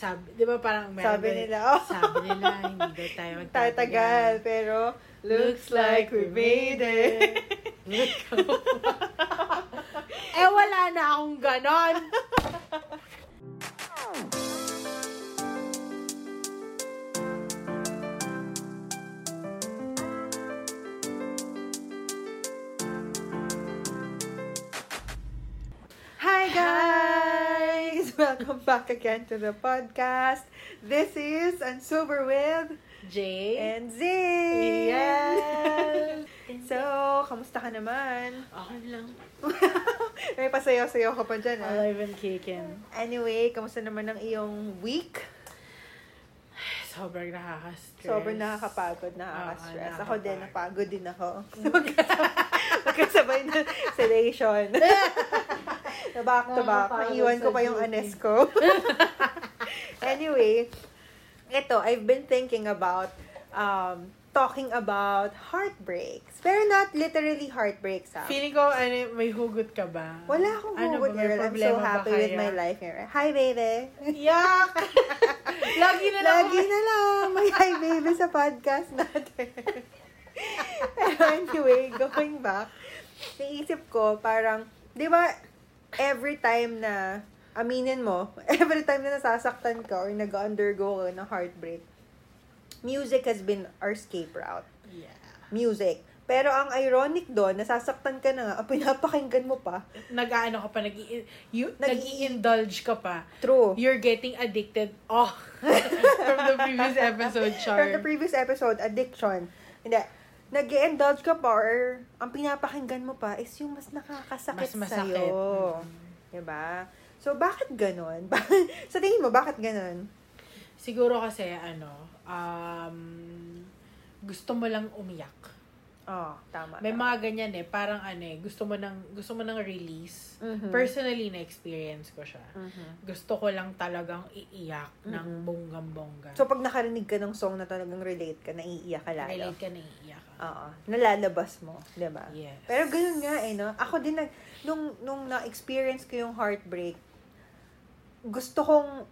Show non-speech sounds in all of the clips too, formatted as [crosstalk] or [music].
sabi, di ba parang meron Sabi nila, oh. sabi nila, hindi daw tayo [laughs] Tatagal, magtatagal. pero looks like we made it. [laughs] eh, wala na akong ganon. Welcome back again to the podcast. This is Unsober with Jay? and Zin! Yes! [laughs] So, kamusta ka naman? [laughs] Okay lang. [laughs] May pasayaw-sayaw ka pa dyan, ah. Alive and kicking. Anyway, kamusta naman ang iyong week? Sobrang nakaka-stress. Sobrang nakakapagod, nakaka-stress. Oo, ako din, napagod din ako. Magkasabay na sedation. Na back to back. Naiwan ko pa yung anes ko. [laughs] anyway, ito, I've been thinking about um, talking about heartbreaks. Pero not literally heartbreaks, ha? Feeling ko, ano, may hugot ka ba? Wala akong Ano hugot, girl. I'm so happy with my life here. Hi, baby! Yak! [laughs] Lagi na lang. Lagi na lang. May hi, baby, sa podcast natin. [laughs] Anyway, going back, naisip ko, parang, di ba, every time na, aminin mo, [laughs] every time na nasasaktan ka or nag-undergo ka ng heartbreak, music has been our escape route. Yeah. Music. Pero ang ironic doon, nasasaktan ka na nga, [laughs] pinapakinggan mo pa. Nag-ano ka pa, nag you, Nag- nag-i-indulge ka pa. True. You're getting addicted. Oh! [laughs] From the previous episode, Char. From the previous episode, addiction. Hindi. Nag indulge ka pa or ang pinapakinggan mo pa is yung mas nakakasakit Mas masakit. sa'yo. Mm. Diba? So, bakit ganon? [laughs] Sa tingin mo, bakit ganon? Siguro kasi, ano, um, gusto mo lang umiyak. Oh, tama. May tama. mga ganyan eh, parang ano eh, gusto mo ng, gusto mo ng release. Mhm. Personally, na-experience ko siya. Mhm. Gusto ko lang talagang iiyak ng Mhm. bonggang-bongga. So, pag nakarinig ka ng song na talagang relate ka, naiiyak ka lalo. Relate ka na iiyak ka. Oo. Nalalabas mo. Diba? Yes. Pero ganun nga eh, no? Ako din, nag, nung, nung na-experience ko yung heartbreak, gusto kong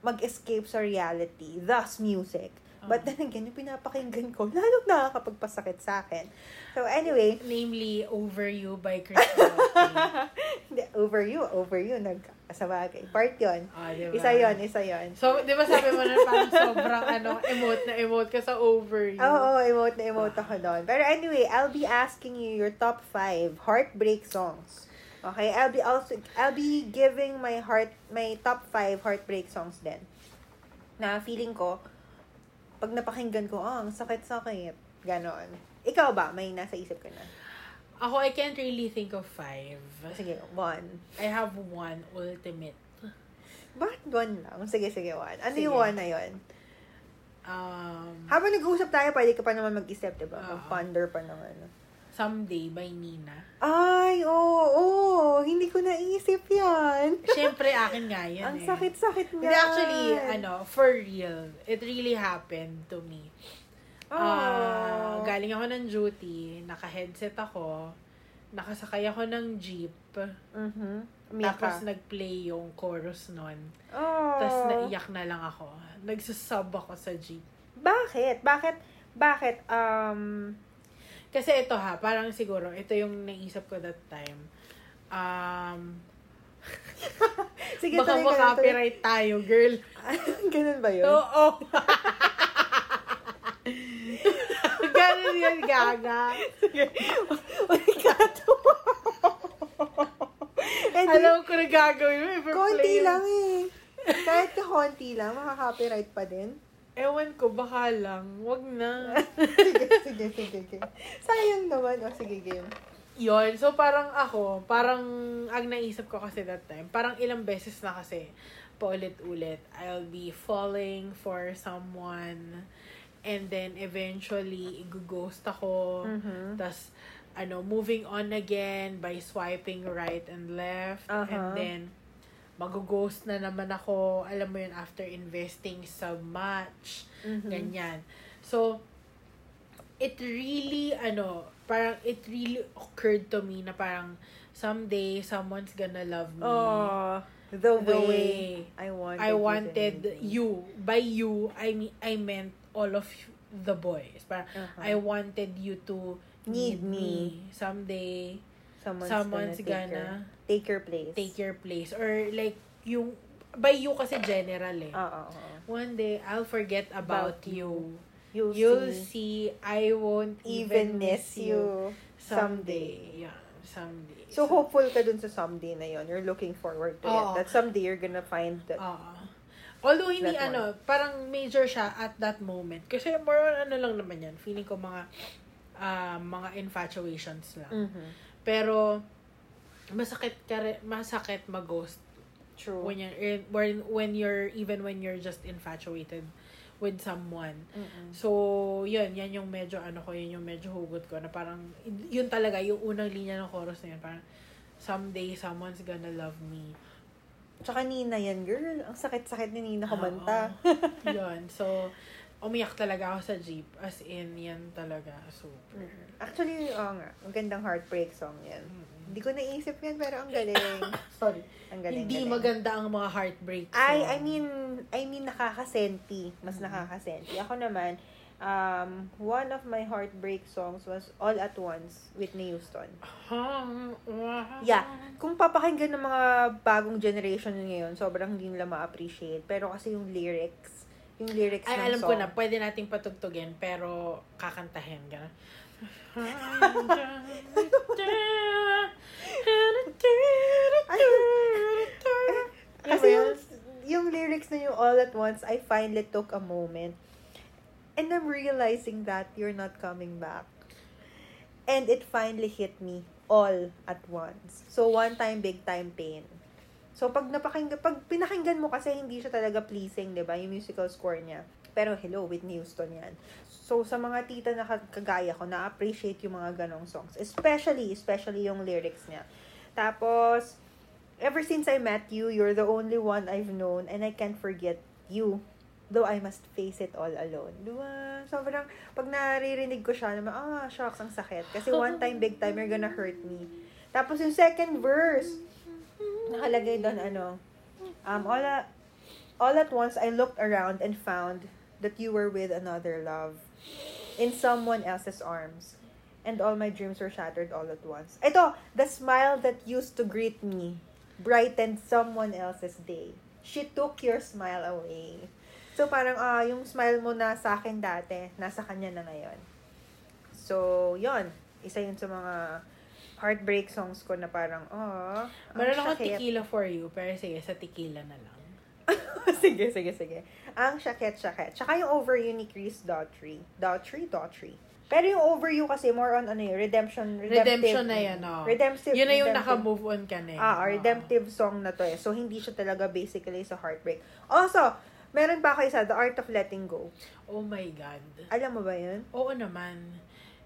mag-escape sa reality, thus music. But Oo. then again, yung pinapakinggan ko, [laughs] lalong nakakapagpasakit sa akin. So anyway, Namely, Over You by [laughs] Chris Brown. hindi, over you, over you, nagkasabagay. Part yun. Ah, diba? Isa yon isa yon So, di ba sabi mo na parang sobrang ano, emote na emote ka sa Over You? Oo, oh, emote na emote ako doon. Pero anyway, I'll be asking you your top five heartbreak songs. Okay, I'll be also I'll be giving my heart my top five heartbreak songs din. Na feeling ko pag napakinggan ko, oh, ang sakit-sakit. Ganon. Ikaw ba? May nasa isip ka na? Ako, I can't really think of five. Sige, one. I have one ultimate. Bakit one lang? Sige, sige, one. Ano Sige. yung one na yun? Um, Habang nag-uusap tayo, pwede ka pa naman mag-isip, diba? Oo. Mag-ponder pa ano. Someday by Nina. Ay, oo, oo. Hindi ko naisip yan. [laughs] Siyempre, akin nga yan Ang eh. sakit-sakit nga. Hindi, actually, ano, for real, it really happened to me. Ah, Oh. galing ako ng duty, naka-headset ako, nakasakay ako ng jeep, Mhm. Umiyak tapos ka. nag-play yung chorus nun. Oh. Tapos naiyak na lang ako. Nagsusub ako sa jeep. Bakit? Bakit? Bakit? Um, Kasi ito ha, parang siguro, ito yung naisip ko that time. Um, [laughs] sige, baka tuloy tuloy. makapiright tayo, girl. [laughs] Ganun ba yun? Oo. [laughs] Ganun yun, gaga. Sige. [laughs] Uy, kato. Eh, [laughs] di- Alam ko na gagawin mo. we're konti lang eh. Kahit ka konti lang, makaka-copyright pa din. Ewan ko, baka lang. Wag na. [laughs] sige, sige, sige, sige. Sayang naman. O, sige, game. Yon So, parang ako, parang ang naisip ko kasi that time, parang ilang beses na kasi paulit-ulit, I'll be falling for someone and then eventually, i-ghost ako. Mhm. Tapos, ano, moving on again by swiping right and left. And Aha. then, mag-ghost na naman ako, alam mo yun, after investing so much. Mhm. Ganyan. So, it really, ano, parang, it really occurred to me na parang, someday, someone's gonna love me. Oh. The way, The way I wanted, I wanted you. By you, I mean, I meant all of the boys. Parang, Uh-huh. I wanted you to Need need, me. me. Someday, Someone's, someone's gonna, gonna take, your, take your place. take your place. Or like, yung, by you kasi general eh. Oo. One day, I'll forget about, About you. You'll, You'll see, see, I won't even miss you someday. Yeah, someday. So, hopeful ka dun sa someday na yon. You're looking forward to it. Oo. That someday you're gonna find that. Oo. Although hindi That one. ano, parang major siya at that moment. Kasi more on ano lang naman yan. Feeling ko mga ah, mga infatuations lang. Mhm. Pero masakit ka masakit mag-ghost True. when you're when when you're even when you're just infatuated with someone. Mm-mm. So, yun, yan yung medyo, ano ko, yun yung medyo hugot ko, na parang, yun talaga, yung unang linya ng chorus na yun, parang, someday, someone's gonna love me. Tsaka Nina yan, girl. Ang sakit-sakit ni Nina Oo. kumanta. [laughs] yun, so, umiyak talaga ako sa jeep, as in, yan talaga, super. Actually, oo nga. Ang gandang heartbreak song yan. Mm. Hindi ko naisip yan, pero ang galing. [laughs] Sorry. Ang galing, Hindi galing. maganda ang mga heartbreak Ay, song. I mean, I mean, nakakasenti. Mas nakakasenti. Ako naman, um, one of my heartbreak songs was All at Once, Whitney Houston. Yeah. Kung papakinggan ng mga bagong generation ngayon, sobrang hindi nila ma-appreciate. Pero kasi yung lyrics, yung lyrics Ay, ng alam song. ko na, pwede nating patugtugin, pero kakantahin, gano'n. Kasi yung, yung lyrics na yung All at Once, I finally took a moment. And I'm realizing that you're not coming back. And it finally hit me all at once. So, one time, big time pain. So, pag napakinggan, pag pinakinggan mo kasi hindi siya talaga pleasing, di ba? Yung musical score niya. Pero hello, Whitney Houston yan. So, sa mga tita na ka- kagaya ko, na-appreciate yung mga ganong songs. Especially, especially yung lyrics niya. Tapos, ever since I met you, you're the only one I've known and I can't forget you. Though I must face it all alone. Diba? Sobrang, pag naririnig ko siya, naman, ah, shucks, ang sakit. Kasi one time, big time, you're gonna hurt me. Tapos yung second verse, nakalagay doon, ano, um, all, a- all at once, I looked around and found that you were with another love in someone else's arms. And all my dreams were shattered all at once. Ito, the smile that used to greet me brightened someone else's day. She took your smile away. So, parang, ah, yung smile mo na sa akin dati, nasa kanya na ngayon. So, yon Isa yun sa mga heartbreak songs ko na parang, oh, Meron ako tequila for you, pero sige, sa tequila na lang. [laughs] sige, sige, sige. Ang Shaket-Shaket. Tsaka yung Over You ni Chris Daughtry. Daughtry? Daughtry. Pero yung Over You kasi more on ano yun, redemption, redemptive. Redemption na yan, oh. Redemptive. Yun na yung naka-move on ka na eh. Ah, Oo. redemptive song na to eh. So, hindi siya talaga basically sa heartbreak. Also, meron pa ako isa, The Art of Letting Go. Oh my God. Alam mo ba yun? Oo naman.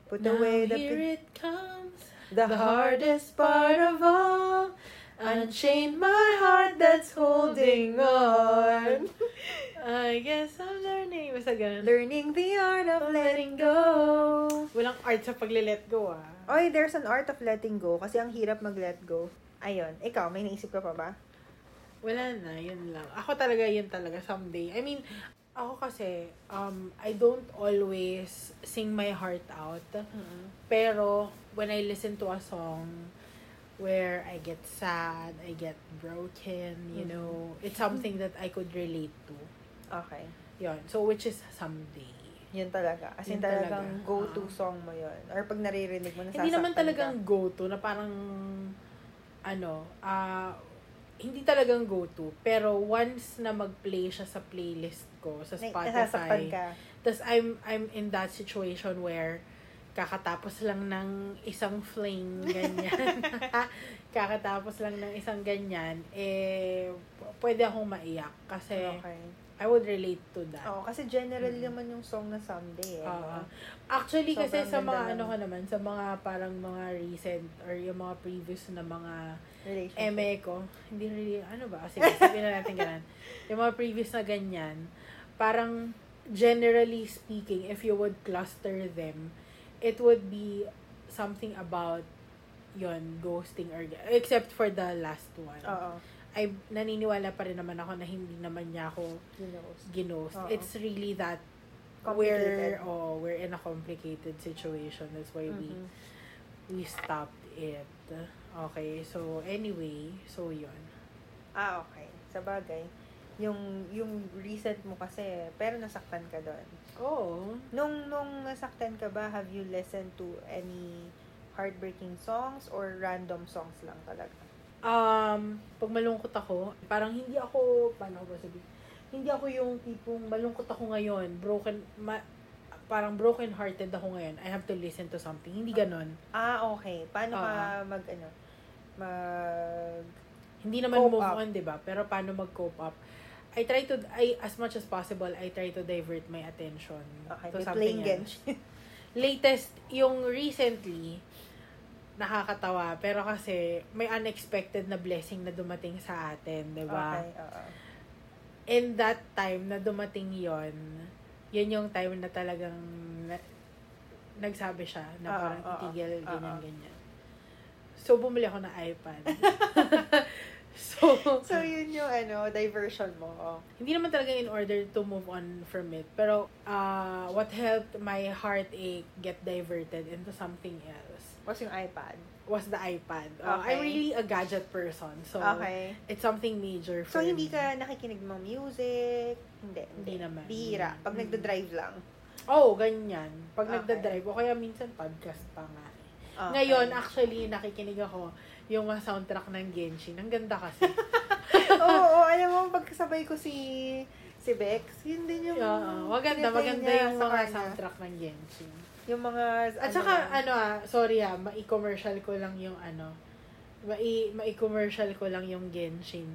Put Now away the... here it comes. The The hardest part of all. Unchain my heart that's holding on. [laughs] I guess I'm learning. Basta ganun. Learning the art of letting go. Walang art sa pagle-let go ah. Oy, there's an art of letting go kasi ang hirap mag-let go. Ayun. Ikaw, may naisip ka pa ba? Wala na, yun lang. Ako talaga yun talaga someday. I mean, ako kasi, um, I don't always sing my heart out. Pero, when I listen to a song where I get sad, I get broken, you Mhm. know, it's something that I could relate to. Okay. Yun. So, which is someday. Yun talaga. As in Yun talagang talaga. go-to Ah. song mo yun. Or pag naririnig mo, nasasaktan Hindi naman ka. talagang go-to na parang, ano, ah, hindi talagang go-to. Pero once na mag-play siya sa playlist ko, sa Spotify. Tapos I'm I'm in that situation where kakatapos lang ng isang fling, ganyan. [laughs] kakatapos lang ng isang ganyan, eh, pwede akong maiyak. Kasi Okay. I would relate to that. Oo, kasi general Mm. naman yung song na Someday eh. Oo. no? Actually, kasi Sobrang sa mga ano ko naman, sa mga parang mga recent or yung mga previous na mga. MA ko, hindi really, ano ba? Sige, [laughs] sabihin na natin ganun. Yung mga previous na ganyan, parang generally speaking, if you would cluster them, it would be something about yon ghosting or except for the last one. Oo. I naniniwala pa rin naman ako na hindi naman niya ako ginost. Oo. It's really that we're oh, we're in a complicated situation. That's why we Mhm. we stopped it. Okay, so anyway, so yun. Ah, okay. Sa bagay. Yung, yung recent mo kasi, pero nasaktan ka doon. Oh, Nung, nung nasaktan ka ba, have you listened to any heartbreaking songs or random songs lang talaga? Um, pag malungkot ako, parang hindi ako, paano ko ba sabihin? Hindi ako yung tipong malungkot ako ngayon, broken, ma, parang broken hearted ako ngayon, I have to listen to something. Hindi ganon. Ah, okay. Paano ka Ah. mag, ano, mag, Hindi naman move up. on, 'di ba? Pero paano mag-cope up? I try to, I, as much as possible, I try to divert my attention okay, to something playing else. [laughs] Latest, yung recently, nakakatawa, pero kasi may unexpected na blessing na dumating sa atin, 'di ba? Okay, oo. in that time na dumating yon yun yung time na talagang na, nagsabi siya na Oo, parang oo, itigil, oo. ganyan, ganyan. So, bumili ako ng iPad. [laughs] so, [laughs] So, yun yung, ano, diversion mo. Oh. hindi naman talaga in order to move on from it. Pero, uh, what helped my heartache get diverted into something else What's yung iPad? was the iPad. Uh, Okay. I'm really a gadget person. So, okay. it's something major So, for hindi me. ka nakikinig ng music? Hindi. Hindi naman. Bihira. Pag Mm. nagda-drive lang. Oh, ganyan. Pag Okay. nagda-drive, o kaya minsan podcast pa nga. eh. Okay. Ngayon, actually, nakikinig ako yung mga soundtrack ng Genshin. Ang ganda kasi. [laughs] Oo, oo, alam mo, pagkasabay ko si si Bex, yun din yung... Oo, maganda, maganda yung mga kanya. soundtrack ng Genshin. Yung mga... At saka, ano ah, sorry ah, mai-commercial ko lang yung ano, mai- mai-commercial ko lang yung Genshin.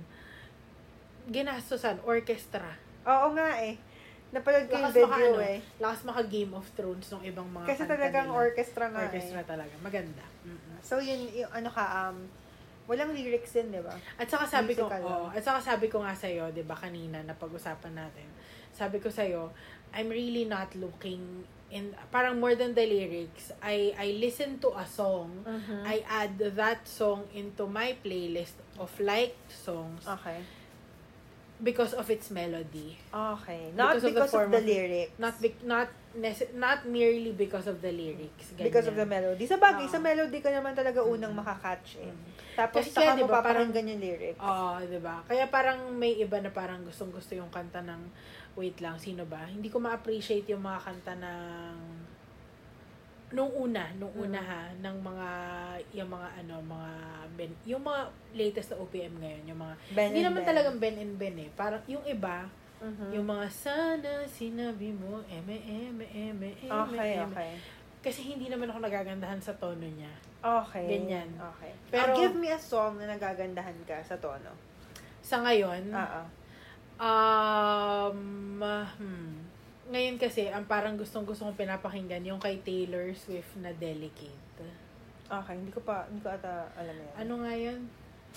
Ginastosan, orchestra. Oo nga eh. Napanood ko yung video maka, ano, eh. lakas maka Game of Thrones ng ibang mga Kasi talagang nila. orchestra nga Orchestra eh. talaga. Maganda. So yun, yung ano ka, um, walang lyrics din, di ba? At saka sabi ko, Musical oh, lang. at saka sabi ko nga sa 'di ba kanina na pag-usapan natin. Sabi ko sa I'm really not looking in parang more than the lyrics. I I listen to a song, Mhm. I add that song into my playlist of liked songs Okay. because of its melody. Okay. Not Because of the because of form the, lyrics. Not bec- not nece- not merely because of the lyrics. because of the ganyan. melody. Sa bagay, Oo. sa melody ka naman talaga unang Mm. makakatch eh. Mm. Tapos Kasi saka mo diba, parang- papakinggan yung lyrics. Oo, 'di ba? Kaya parang may iba na parang gustong-gusto yung kanta ng wait lang, sino ba? Hindi ko ma-appreciate yung mga kanta ng nung una, nung Mm. una ha, ng mga yung mga ano, mga ben, yung mga latest na OPM ngayon, yung mga Ben hindi naman Ben. talagang Ben and Ben eh. Parang yung iba, Mhm. yung mga sana sinabi mo eme eme eme eme Okay, eme. okay. Kasi hindi naman ako nagagandahan sa tono niya. Okay. Ganyan. Okay. Pero- give me a song na nagagandahan ka sa tono. Sa ngayon, Oo. Um, hmm. Ngayon kasi, ang parang gustong-gusto kong pinapakinggan yung kay Taylor Swift na Delicate. Okay, hindi ko pa, hindi ko ata alam yan. Ano nga yun?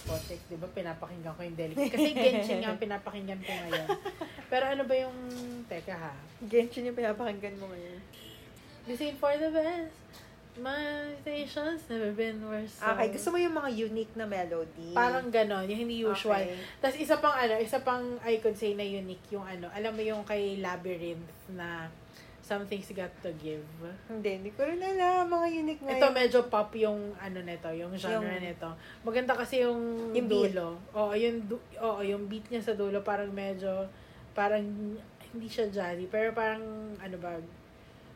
Potek, di ba? Pinapakinggan ko yung Delicate. Kasi Genshin nga ang [laughs] pinapakinggan ko ngayon. Pero ano ba yung... Teka ha. Genshin yung pinapakinggan mo ngayon. This ain't for the best. My station's never been worse. So, Okay, gusto mo yung mga unique na melody. Parang ganon, yung hindi usual. Okay. Tapos isa pang ano, isa pang I could say na unique yung ano, alam mo yung kay Labyrinth na Something's Got to Give. Hindi, hindi ko rin alam. Mga unique na Ito yun. medyo pop yung ano nito, yung genre Yung- nito. Maganda kasi yung, Yung beat. dulo. Oo, yung du- oo, yung beat niya sa dulo parang medyo parang hindi siya jolly, pero parang ano ba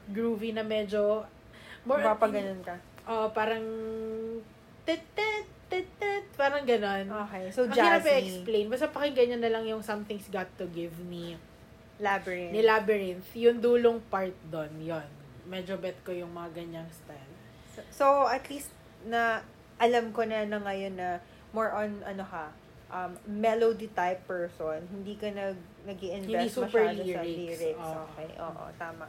groovy na medyo more Mapapaganon ka. Oo, parang tit tit tit parang ganon. Okay, so Ang hirap jazzy. i-explain. Basta pakinggan nyo na lang yung Something's Got to Give ni, Labyrinth. ni Labyrinth. Yung dulong part doon, yon Medyo bet ko yung mga ganyang style. So, at least na alam ko na na ngayon na more on ano ka, um, melody type person, hindi ka nag nag invest super masyado sa lyrics. lyrics. Oo. Okay, oo, tama.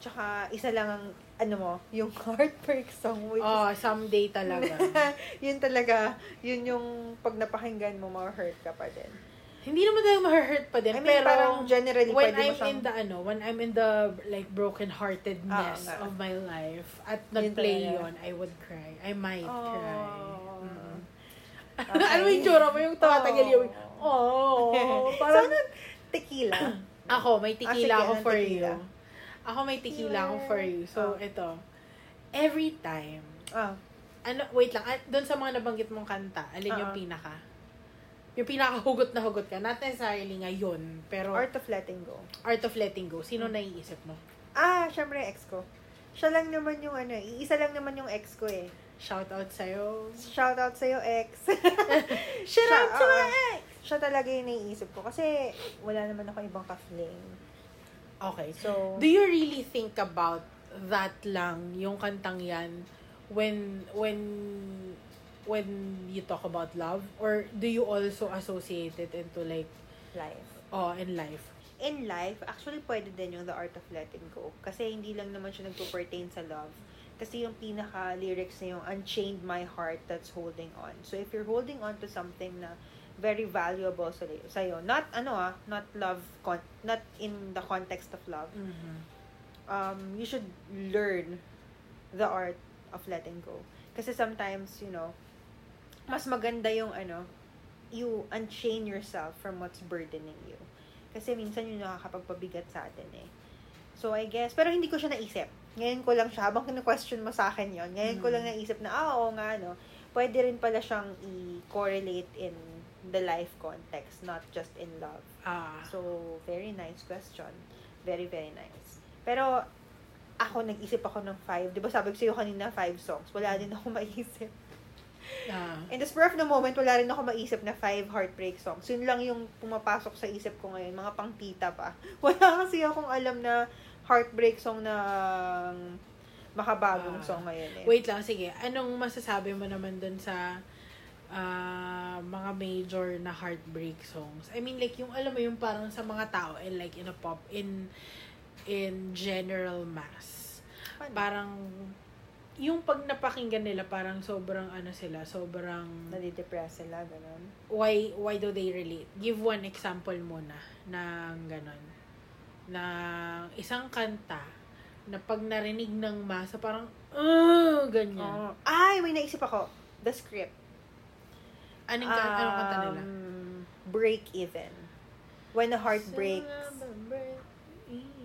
Tsaka, isa lang ang, ano mo, yung [laughs] heartbreak song, which Oh, someday talaga. [laughs] yun talaga, yun yung pag napakinggan mo, ma-hurt ka pa din. Hindi naman talaga ma-hurt pa din. I mean, pero, parang generally, when I'm siyang... in the, ano, when I'm in the, like, broken-heartedness Ah, nga. of my life, at nag-play yun, I would cry. I might cry. Oh. Mm. ano yung tsura mo? Yung tumatagil yung, oh, [laughs] parang, so, ano, tequila. [clears throat] ako, may Ah, tequila ako for tequila? you. Ako may tequila ako for you. So, Oh. ito. Every time, Ah, ano, wait lang, ah, doon sa mga nabanggit mong kanta, alin yung Oo. pinaka? Yung pinaka hugot na hugot ka. Not necessarily ngayon, pero Art of Letting Go. Art of Letting Go. Sino Hmm. naiisip mo? Ah, syempre ex ko. Siya lang naman yung ano, iisa lang naman yung ex ko eh. Shout out sa'yo. Shout out sa'yo, ex. [laughs] Shout out to my ex! Siya talaga yung naiisip ko. Kasi wala naman ako ibang ka-fling. Okay. So, Do you really think about that lang, yung kantang yan, when, when, when you talk about love? Or do you also associate it into like, life. oh, in life? In life, actually pwede din yung The Art of Letting Go. Kasi hindi lang naman siya nagpo-pertain sa love. Kasi yung pinaka-lyrics na yung Unchained my heart that's holding on. So, if you're holding on to something na very valuable sa sa'yo, not ano ah, not love, con- not in the context of love, Mm-hmm. um, you should learn the art of letting go. Kasi sometimes, you know, mas maganda yung ano, you unchain yourself from what's burdening you. Kasi minsan yung nakakapagpabigat sa atin eh. So, I guess, pero hindi ko siya naisip. Ngayon ko lang siya, habang kina-question mo sa akin yon ngayon ko lang Mm. naisip na, ah, oo nga, no, pwede rin pala siyang i-correlate in the life context, not just in love. Ah. So, very nice question. Very, very nice. Pero, ako, nag-isip ako ng five. Di ba sabi ko sa'yo kanina, five songs. Wala din ako [laughs] maisip. Ah. In the spur of the moment, wala rin ako maisip na five heartbreak songs. Yun lang yung pumapasok sa isip ko ngayon. Mga pang tita pa. [laughs] Wala kasi akong alam na heartbreak song na makabagong Ah. song ngayon eh. Wait lang, sige. Anong masasabi mo naman dun sa ah, mga major na heartbreak songs? I mean, like, yung, alam mo, yung parang sa mga tao, and like, in a pop, in, in general mass. Paano? Parang, yung pag napakinggan nila, parang sobrang, ano sila, sobrang, Nadidepress sila, ganun. why, why do they relate? Give one example muna ng ganon. Na isang kanta, na pag narinig ng masa, parang, uh, ganyan. Oh. Ay, may naisip ako. The script. Anong, ka- anong kanta nila? Um, Break even. When a heart breaks,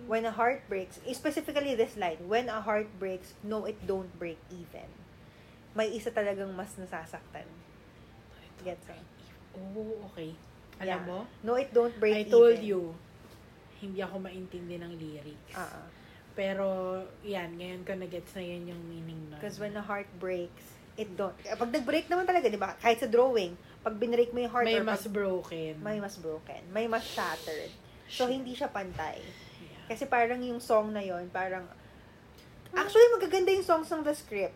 when a heart breaks, specifically this line, when a heart breaks, no, it don't break even. May isa talagang mas nasasaktan. Gets it? Oh, okay. Alam Yeah. mo, No, it don't break I even. told you, hindi ako maintindi ng lyrics. Ah. Pero, yan, ngayon ko na-gets na yun yung meaning nun. Because when a heart breaks, it don't. eh, Pag nag-break naman talaga, di ba? Kahit sa drawing, pag binrake mo yung heart, may mas pag, broken. may mas broken, may mas shattered. So, hindi siya pantay. Kasi parang yung song na yon parang, actually, magaganda yung songs ng the script.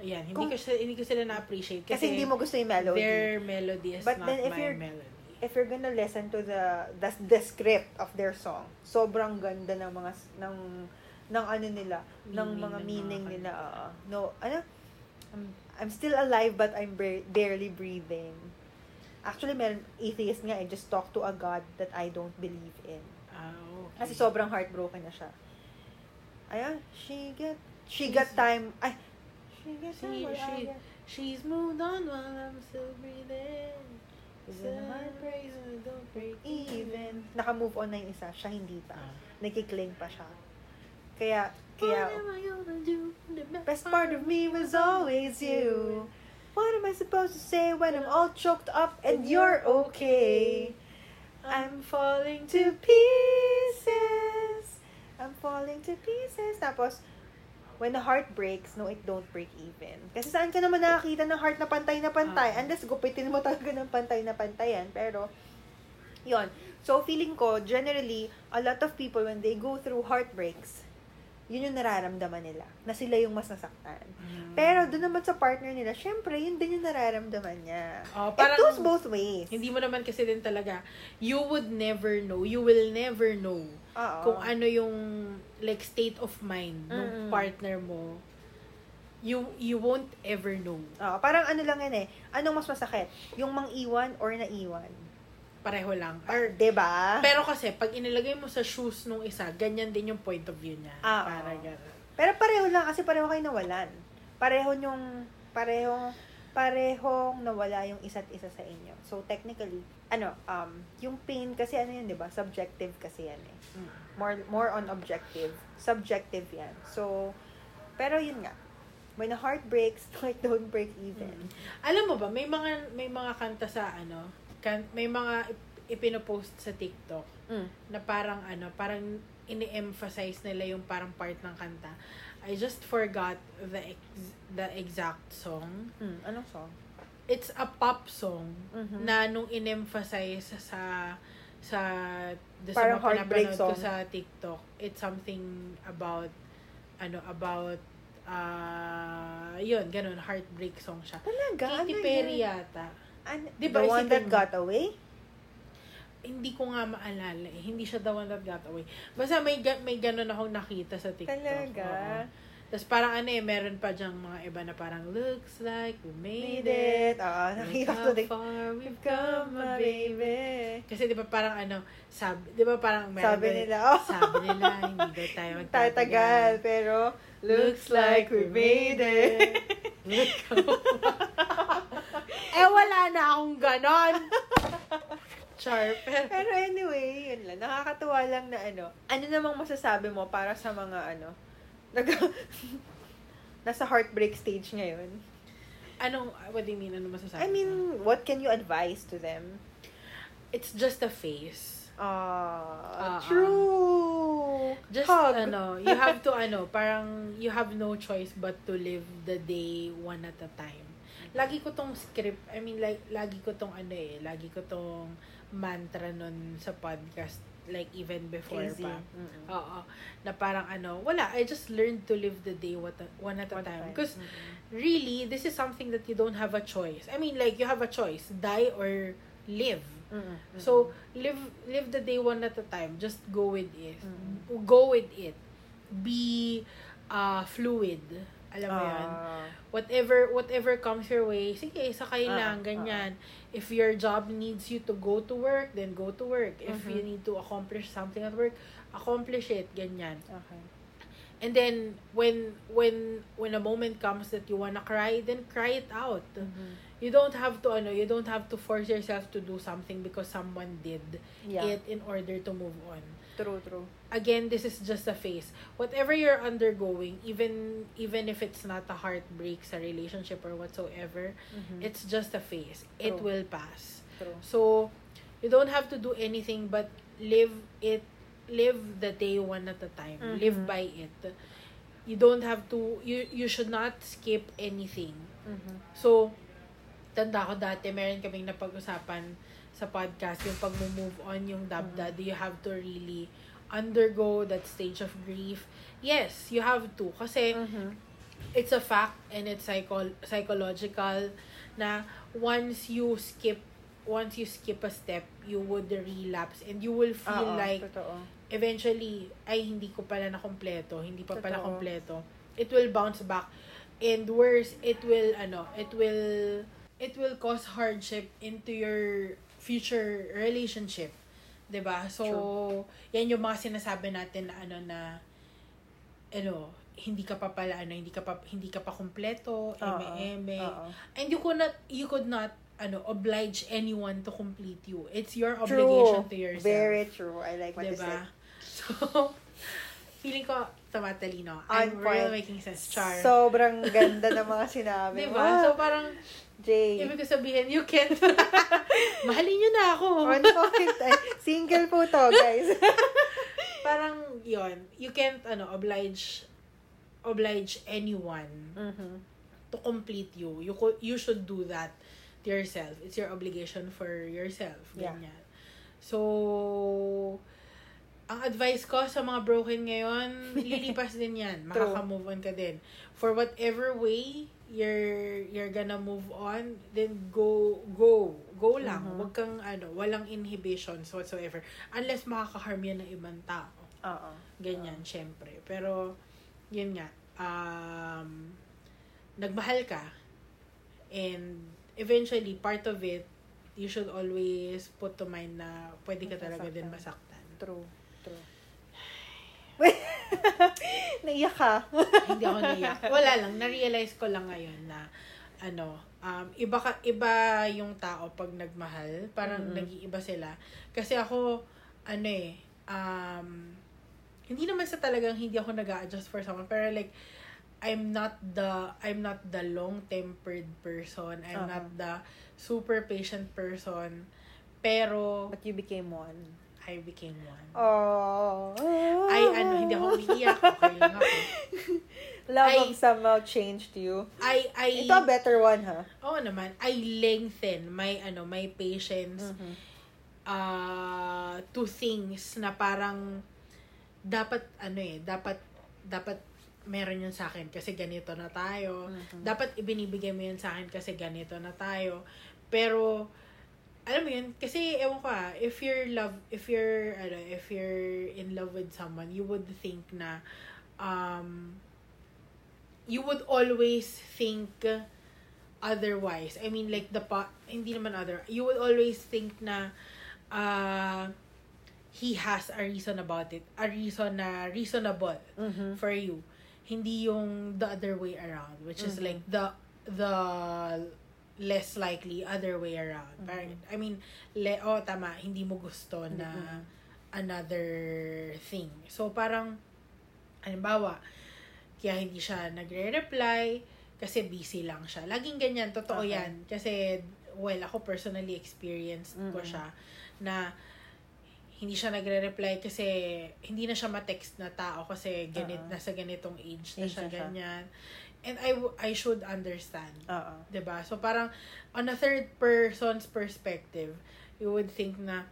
Yan, hindi Kung- ko sila, hindi ko sila na-appreciate Kasi, kasi, hindi mo gusto yung melody. their melody is But not then if my you're- melody. if you're gonna listen to the, the the script of their song, sobrang ganda ng mga ng ng ano nila, ng Meaning mga ng meaning mga nila. oo. no, ano? I'm, I'm still alive but I'm bar- barely breathing. Actually, meron atheist nga, I just talk to a God that I don't believe in. Kasi sobrang heartbroken na siya. Ayan, she get, she got time, ay, she got time, She- she-. She's moved on while I'm still breathing. When a heart breaks, don't break even. Naka-move on na yung isa, siya hindi pa. Ah. Nagkikling pa siya. Kaya, kaya, best part of me was always you. What am I supposed to say when I'm all choked up and you're okay? I'm falling To pieces. I'm falling to pieces. Tapos, when the heart breaks, no, it don't break even. Kasi saan ka naman nakakita ng heart na pantay na pantay? Ah. Unless gupitin mo talaga ng pantay na pantayan. Pero, yon So, feeling ko, generally, a lot of people, when they go through heartbreaks, yun yung nararamdaman nila. Na sila yung mas nasaktan. Mm. Pero, doon naman sa partner nila, syempre, yun din yung nararamdaman niya. Oh, It parang- goes both ways. Hindi mo naman kasi din talaga, you would never know, you will never know Oo. kung ano yung like state of mind ng Mm. partner mo. You you won't ever know. Oo, parang ano lang yan eh. Anong mas masakit? Yung mang-iwan or naiwan? Pareho lang. Or, ba? Pero kasi, pag inilagay mo sa shoes nung isa, ganyan din yung point of view niya. Ah, Para gano'n. Pero pareho lang kasi pareho kayo nawalan. Pareho yung pareho parehong nawala yung isa't isa sa inyo. So, technically, ano, um, yung pain kasi ano yun, di ba? Subjective kasi yan eh. Mm. More, more on objective. Subjective yan. So, pero yun nga. When a heart breaks, [laughs] like, don't break even. Mm. Alam mo ba, may mga may mga kanta sa ano, kan, may mga ip- ipinopost sa TikTok Mm. na parang ano, parang ini-emphasize nila yung parang part ng kanta. I just forgot the ex- the exact song. Mm. Anong song? It's a pop song Mhm. na nung in-emphasize sa sa doon sa mga ko song. sa TikTok. It's something about ano about uh, yun, ganun, heartbreak song siya. Talaga? Katy Ano Perry yata. An- the one isipin that mo? got away? Hindi ko nga maalala eh. Hindi siya the one that got away. Basta may, ga- may ganun akong nakita sa TikTok. Talaga? Oo. Tapos parang ano eh, meron pa dyang mga iba na parang, looks like we made, Made it. Oo, nakita ko din. far we've come, my baby. Kasi di ba parang ano, sabi, di ba parang meron Sabi nila, oh. sabi nila, hindi daw tayo [laughs] magtatagal. Tatagal, pero looks like we made it. Look [laughs] eh, wala na akong ganon. [laughs] Char, pero, Pero anyway, yun lang. Nakakatuwa lang na ano. Ano namang masasabi mo para sa mga ano, nag [laughs] nasa heartbreak stage ngayon? anong, what do you mean, ano masasabi I mo? mean, what can you advise to them? it's just a phase. Ah, Ah, true. Just, Hug. ano, you have to, ano, parang, you have no choice but to live the day one at a time. Lagi ko tong script, I mean, like, lagi ko tong, ano eh, lagi ko tong mantra nun sa podcast, like, even before Easy. pa. Mm-mm. Oo. Na parang, ano, wala, I just learned to live the day what one at a One time. time. Because, Mm-mm. really, this is something that you don't have a choice. I mean, like, you have a choice, die or live. Mm-mm. So, live live the day one at a time. Just go with it. Mm. Go with it. Be uh, fluid. Alam mo yan? Ah. Whatever whatever comes your way, sige, sakay Ah, lang, ganyan. If your job needs you to go to work, then go to work. If Mhm. you need to accomplish something at work, accomplish it, ganyan. Okay. And then when when when a moment comes that you wanna cry, then cry it out. Mhm. You don't have to ano, you don't have to force yourself to do something because someone did Yeah. it in order to move on. True, true. Again, this is just a phase. Whatever you're undergoing, even even if it's not a heartbreak sa relationship or whatsoever, Mhm. it's just a phase. It True. will pass. true. So, you don't have to do anything but live it live the day one at a time. Mhm. Live by it. You don't have to you you should not skip anything. Mhm. So, tanda ko dati, meron kaming napag-usapan sa podcast, yung pag-move on, yung dabda, do you have to really undergo that stage of grief? Yes, you have to. Kasi, Mhm. it's a fact and it's psycho- psychological na once you skip once you skip a step, you would relapse and you will feel Oo, like totoo. eventually, ay, hindi ko pala na kompleto, hindi pa pala Totoo. kompleto. It will bounce back. And worse, it will, ano, it will, it will cause hardship into your future relationship. 'Di ba So, yan yung mga sinasabi natin na, ano, na, ano, hindi ka pa pala, ano, hindi ka pa, hindi ka pa eme-eme. oo. And you could not, you could not, ano, oblige anyone to complete you. It's your True. obligation to yourself. Very true. I like what you Diba? said. [laughs] So, feeling ko tumatalino. On I'm really point. making sense. Char. Sobrang ganda ng [laughs] mga sinabi diba? mo. So, parang, Jay. ibig ko sabihin, you can't, [laughs] mahalin nyo na ako. On point. Ay, single po to, guys. [laughs] parang, yon you can't, ano, oblige, oblige anyone Mhm. to complete you. You you should do that to yourself. It's your obligation for yourself. Yeah. Ganyan. So, ang advice ko sa mga broken ngayon, [laughs] lilipas din yan. Makaka-move on ka din. For whatever way you're you're gonna move on, then go go go lang. Mhm. Huwag kang ano, walang inhibitions whatsoever unless makaka-harm yan ng ibang tao. Oo. Ganyan, syempre. Pero, yun nga, um, nagmahal ka, and eventually, part of it, you should always put to mind na pwede ka talaga din masaktan. True. True. Naiyak ka. [laughs] Hindi ako naiyak. Wala lang, na-realize ko lang ngayon na ano, um, iba, ka, iba yung tao pag nagmahal. Parang Mhm. nag-iiba sila. Kasi ako, ano eh, um, hindi naman sa talagang hindi ako nag adjust for someone. Pero like, I'm not the, I'm not the long-tempered person. I'm Uh-huh. not the super patient person. Pero, But you became one. I became one. Oh. Ay, ano, hindi ako umiiyak. Okay lang ako. [laughs] Love I- of somehow changed you. I, I, Ito a better one, ha? Oo naman, I lengthen my ano, my patience Mhm. uh, to things na parang dapat ano eh, dapat dapat meron yun sa akin kasi ganito na tayo. Mhm. Dapat ibinibigay mo yun sa akin kasi ganito na tayo. Pero alam mo yun, kasi ewan ko ah, if you're love, if you're, ano, if you're in love with someone, you would think na, um, you would always think otherwise. I mean, like the pa, hindi naman other, you would always think na, uh, he has a reason about it. A reason na reasonable Mhm. for you. Hindi yung the other way around, which is Mhm. like the the less likely other way around. Mhm. Parang, I mean, le, oh, tama, hindi mo gusto na Mhm. another thing. So, parang, halimbawa, kaya hindi siya nagre-reply kasi busy lang siya. Laging ganyan, totoo Okay. yan. Kasi, well, ako personally experienced ko Mhm. siya na hindi siya nagre-reply kasi hindi na siya ma-text na tao kasi ganit, Oo. nasa ganitong age na Age siya, siya. ganyan. And I, I should understand. Oo. 'di ba So parang on a third person's perspective, you would think na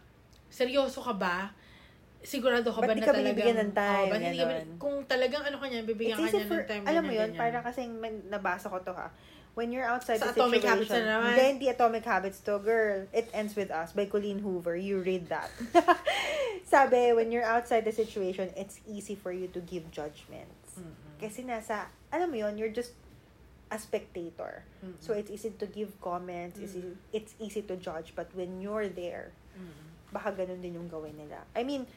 seryoso ka ba? Sigurado ka Ba't ba na ka talagang binibigyan ng time? Oh, ba't hindi ka kung talagang ano kanya, bibigyan It's ka easy niya for, ng time. alam mo yun, ganyan. para kasing nabasa ko to ha. When you're outside Sa the Atomic situation, Habits na naman. then the Atomic Habits to, girl, It Ends With Us by Colleen Hoover. You read that. [laughs] Sabi, when you're outside the situation, it's easy for you to give judgments. Mm-mm. Kasi nasa, alam mo yun, you're just a spectator. Mm-mm. So, it's easy to give comments, it's, easy, it's easy to judge, but when you're there, Mm-mm. baka ganun din yung gawin nila. I mean,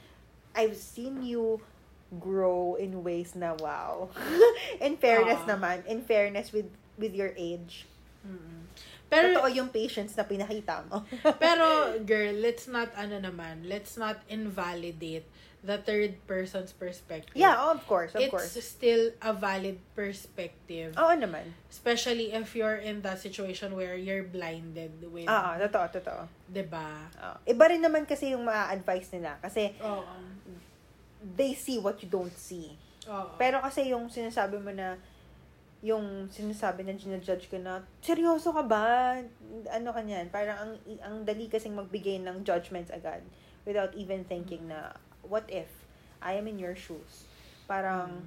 I've seen you grow in ways na wow. [laughs] in fairness Ah. naman, in fairness with with your age. Mm-mm. Pero Totoo yung patience na pinakita mo. [laughs] Pero, [laughs] girl, let's not, ano naman, let's not invalidate the third person's perspective. yeah, oh, of course, of It's course. still a valid perspective. Oo naman. Especially if you're in that situation where you're blinded with, Oo, totoo, totoo. 'di ba? Oo. Iba rin naman kasi yung ma-advise nila. Kasi Oo. they see what you don't see. Oo. Pero kasi yung sinasabi mo na, yung sinasabi na ginajudge ko na, seryoso ka ba? Ano ka niyan? Parang ang, ang dali kasing magbigay ng judgments agad without even thinking na, what if I am in your shoes? Parang,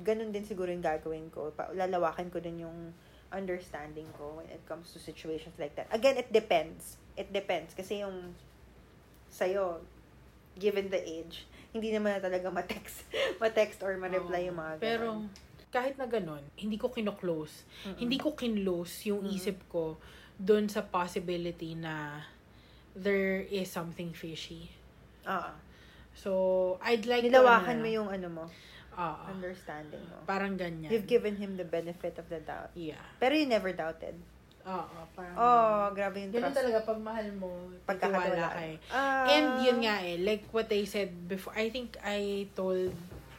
ganun din siguro yung gagawin ko. Pa, lalawakin ko din yung understanding ko when it comes to situations like that. Again, it depends. It depends. Kasi yung sa'yo, given the age, hindi naman na talaga ma-text, [laughs] ma-text or ma-reply Oo. yung mga ganun. Pero, kahit na ganun, hindi ko kino-close. Mm-mm. Hindi ko kinlose yung Mm. isip ko dun sa possibility na there is something fishy. Oo. So, I'd like Nilawakan to, mo yung ano mo, Oo. understanding mo. Parang ganyan. You've given him the benefit of the doubt. Yeah. Pero you never doubted. Oo, parang Oh, grabe yung Ganun trust. talaga pag mahal mo, Pagkakatiwala pagkakatiwala ka. kay. Ah. And yun nga eh, like what I said before, I think I told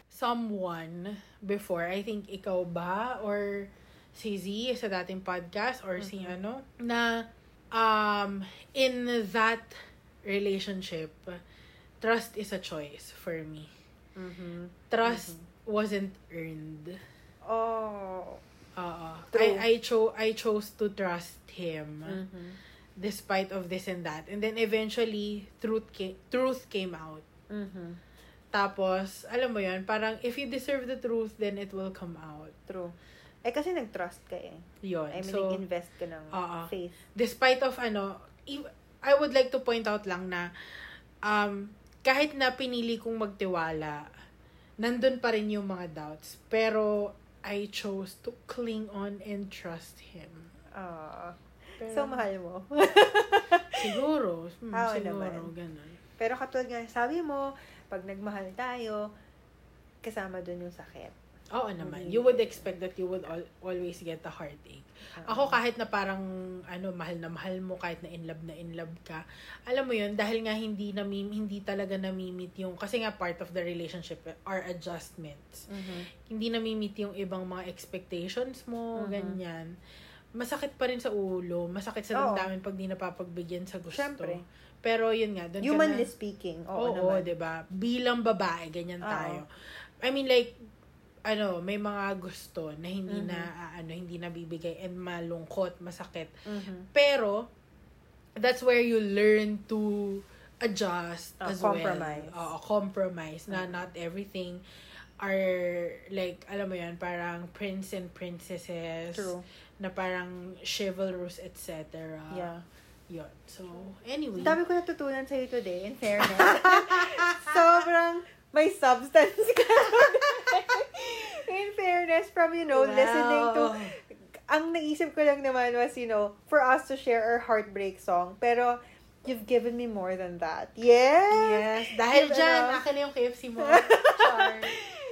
someone before, I think ikaw ba or si Z sa dating podcast or si Mhm. ano, na um, in that relationship, trust is a choice for me. Mhm. Trust wasn't earned. Oh. True. I, I, cho- I chose to trust him. Mhm. despite of this and that. And then eventually, truth came, truth came out. Mhm. Tapos, alam mo yun, parang if you deserve the truth, then it will come out. True. Eh, kasi nag-trust ka eh. Yun. I mean, so, nag-invest ka ng Oo. faith. despite of ano, I would like to point out lang na um, kahit na pinili kong magtiwala, nandun pa rin yung mga doubts. Pero, I chose to cling on and trust him. Ah. Pero, So, mahal mo. [laughs] siguro. Hmm, Oo siguro, naman. ganun. Pero katulad nga, sabi mo, pag nagmahal tayo, kasama dun yung sakit. Oo naman. Hindi. You would expect that you would al- always get a heartache. Ako kahit na parang ano mahal na mahal mo kahit na in love na in love ka. Alam mo 'yun dahil nga hindi na hindi talaga namimit yung kasi nga part of the relationship are adjustments. Mhm. Hindi namimit yung ibang mga expectations mo, Mhm. ganyan. Masakit pa rin sa ulo, masakit sa Oo. damdamin pag di napapagbigyan sa gusto. Syempre. Pero yun nga, doon ka Humanly na, speaking, oo, Oo, naman. 'di ba? Bilang babae, ganyan Oo. tayo. I mean like ano, may mga gusto na hindi Mhm. na ah, ano, hindi nabibigay and malungkot, masakit. Mhm. Pero that's where you learn to adjust Ah, as compromise. well. Oo, compromise na not everything are like alam mo yan parang prince and princesses True. na parang chivalrous etc. Yeah. Yun. So, anyway. Dami ko natutunan sa'yo today, in fairness. [laughs] Sobrang may substance ka. [laughs] in fairness, from, you know, Wow. listening to... Ang naisip ko lang naman was, you know, for us to share our heartbreak song. Pero, you've given me more than that. Yes! Yes. Dahil You've, dyan, ano, akin na yung KFC mo. [laughs] Char.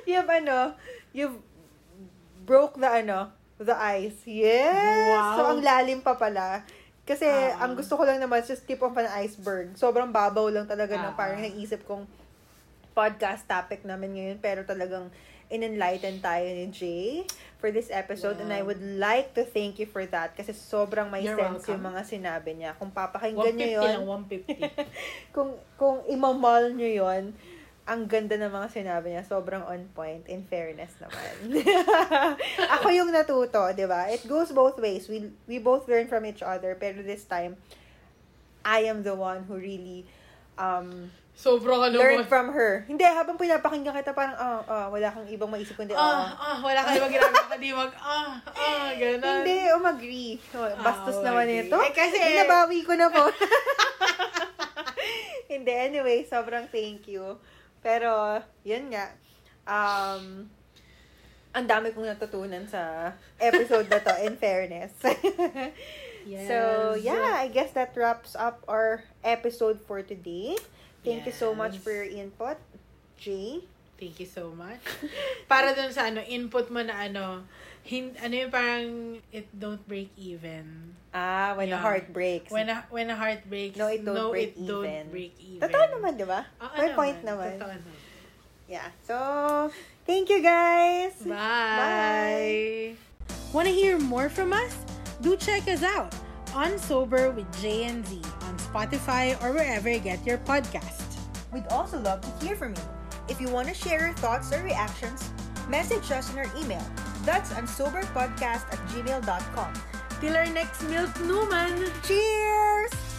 You've, ano, you've broke the, ano, the ice. Yes! Wow. So, ang lalim pa pala. Kasi, Ah. ang gusto ko lang naman, just tip of an iceberg. Sobrang babaw lang talaga ng Ah. parang naisip kong podcast topic namin ngayon. Pero talagang in-enlighten tayo ni Jay for this episode. And I Wow. would like to thank you for that. Kasi sobrang may You're sense yung welcome. mga sinabi niya. Kung papakinggan 150 nyo yun, lang, 150. [laughs] kung kung imamal nyo yon ang ganda ng mga sinabi niya. Sobrang on point, in fairness naman. [laughs] Ako yung natuto, di ba? It goes both ways. We, we both learn from each other. Pero this time, I am the one who really um, Sobrang ano learned mo. from her. Hindi, habang pinapakinggan kita, parang, ah, ah, wala kang ibang maisip kundi, Ah, ah. ah, wala ka ibang ginagawa kundi mag, ah, ah, ganun. Hindi, umagri. Oh, bastos Ah, naman umagri. ito. Eh, kasi- Binabawi ko na po. [laughs] Hindi, anyway, sobrang thank you. Pero, yun nga. Um, ang dami kong natutunan sa episode na to, in fairness. [laughs] Yes. So, yeah, I guess that wraps up our episode for today. Thank you so much Yes. for your input, Jay. Thank you so much. [laughs] Para dun sa ano, input mo na ano, hin, ano yung parang it don't break even. Ah, when Yeah. heart breaks. When a, when a heart breaks, No, it don't break it don't even. break even. Totoo naman, di ba? Oo May point naman. Totoo naman. Yeah. So, thank you guys. Bye. Want to hear more from us? Do check us out on Sober with J and Z on Spotify or wherever you get your podcast. We'd also love to hear from you. If you want to share your thoughts or reactions, message us on our email. That's unsoberpodcast at gmail.com. Till our next Milk Newman! Cheers!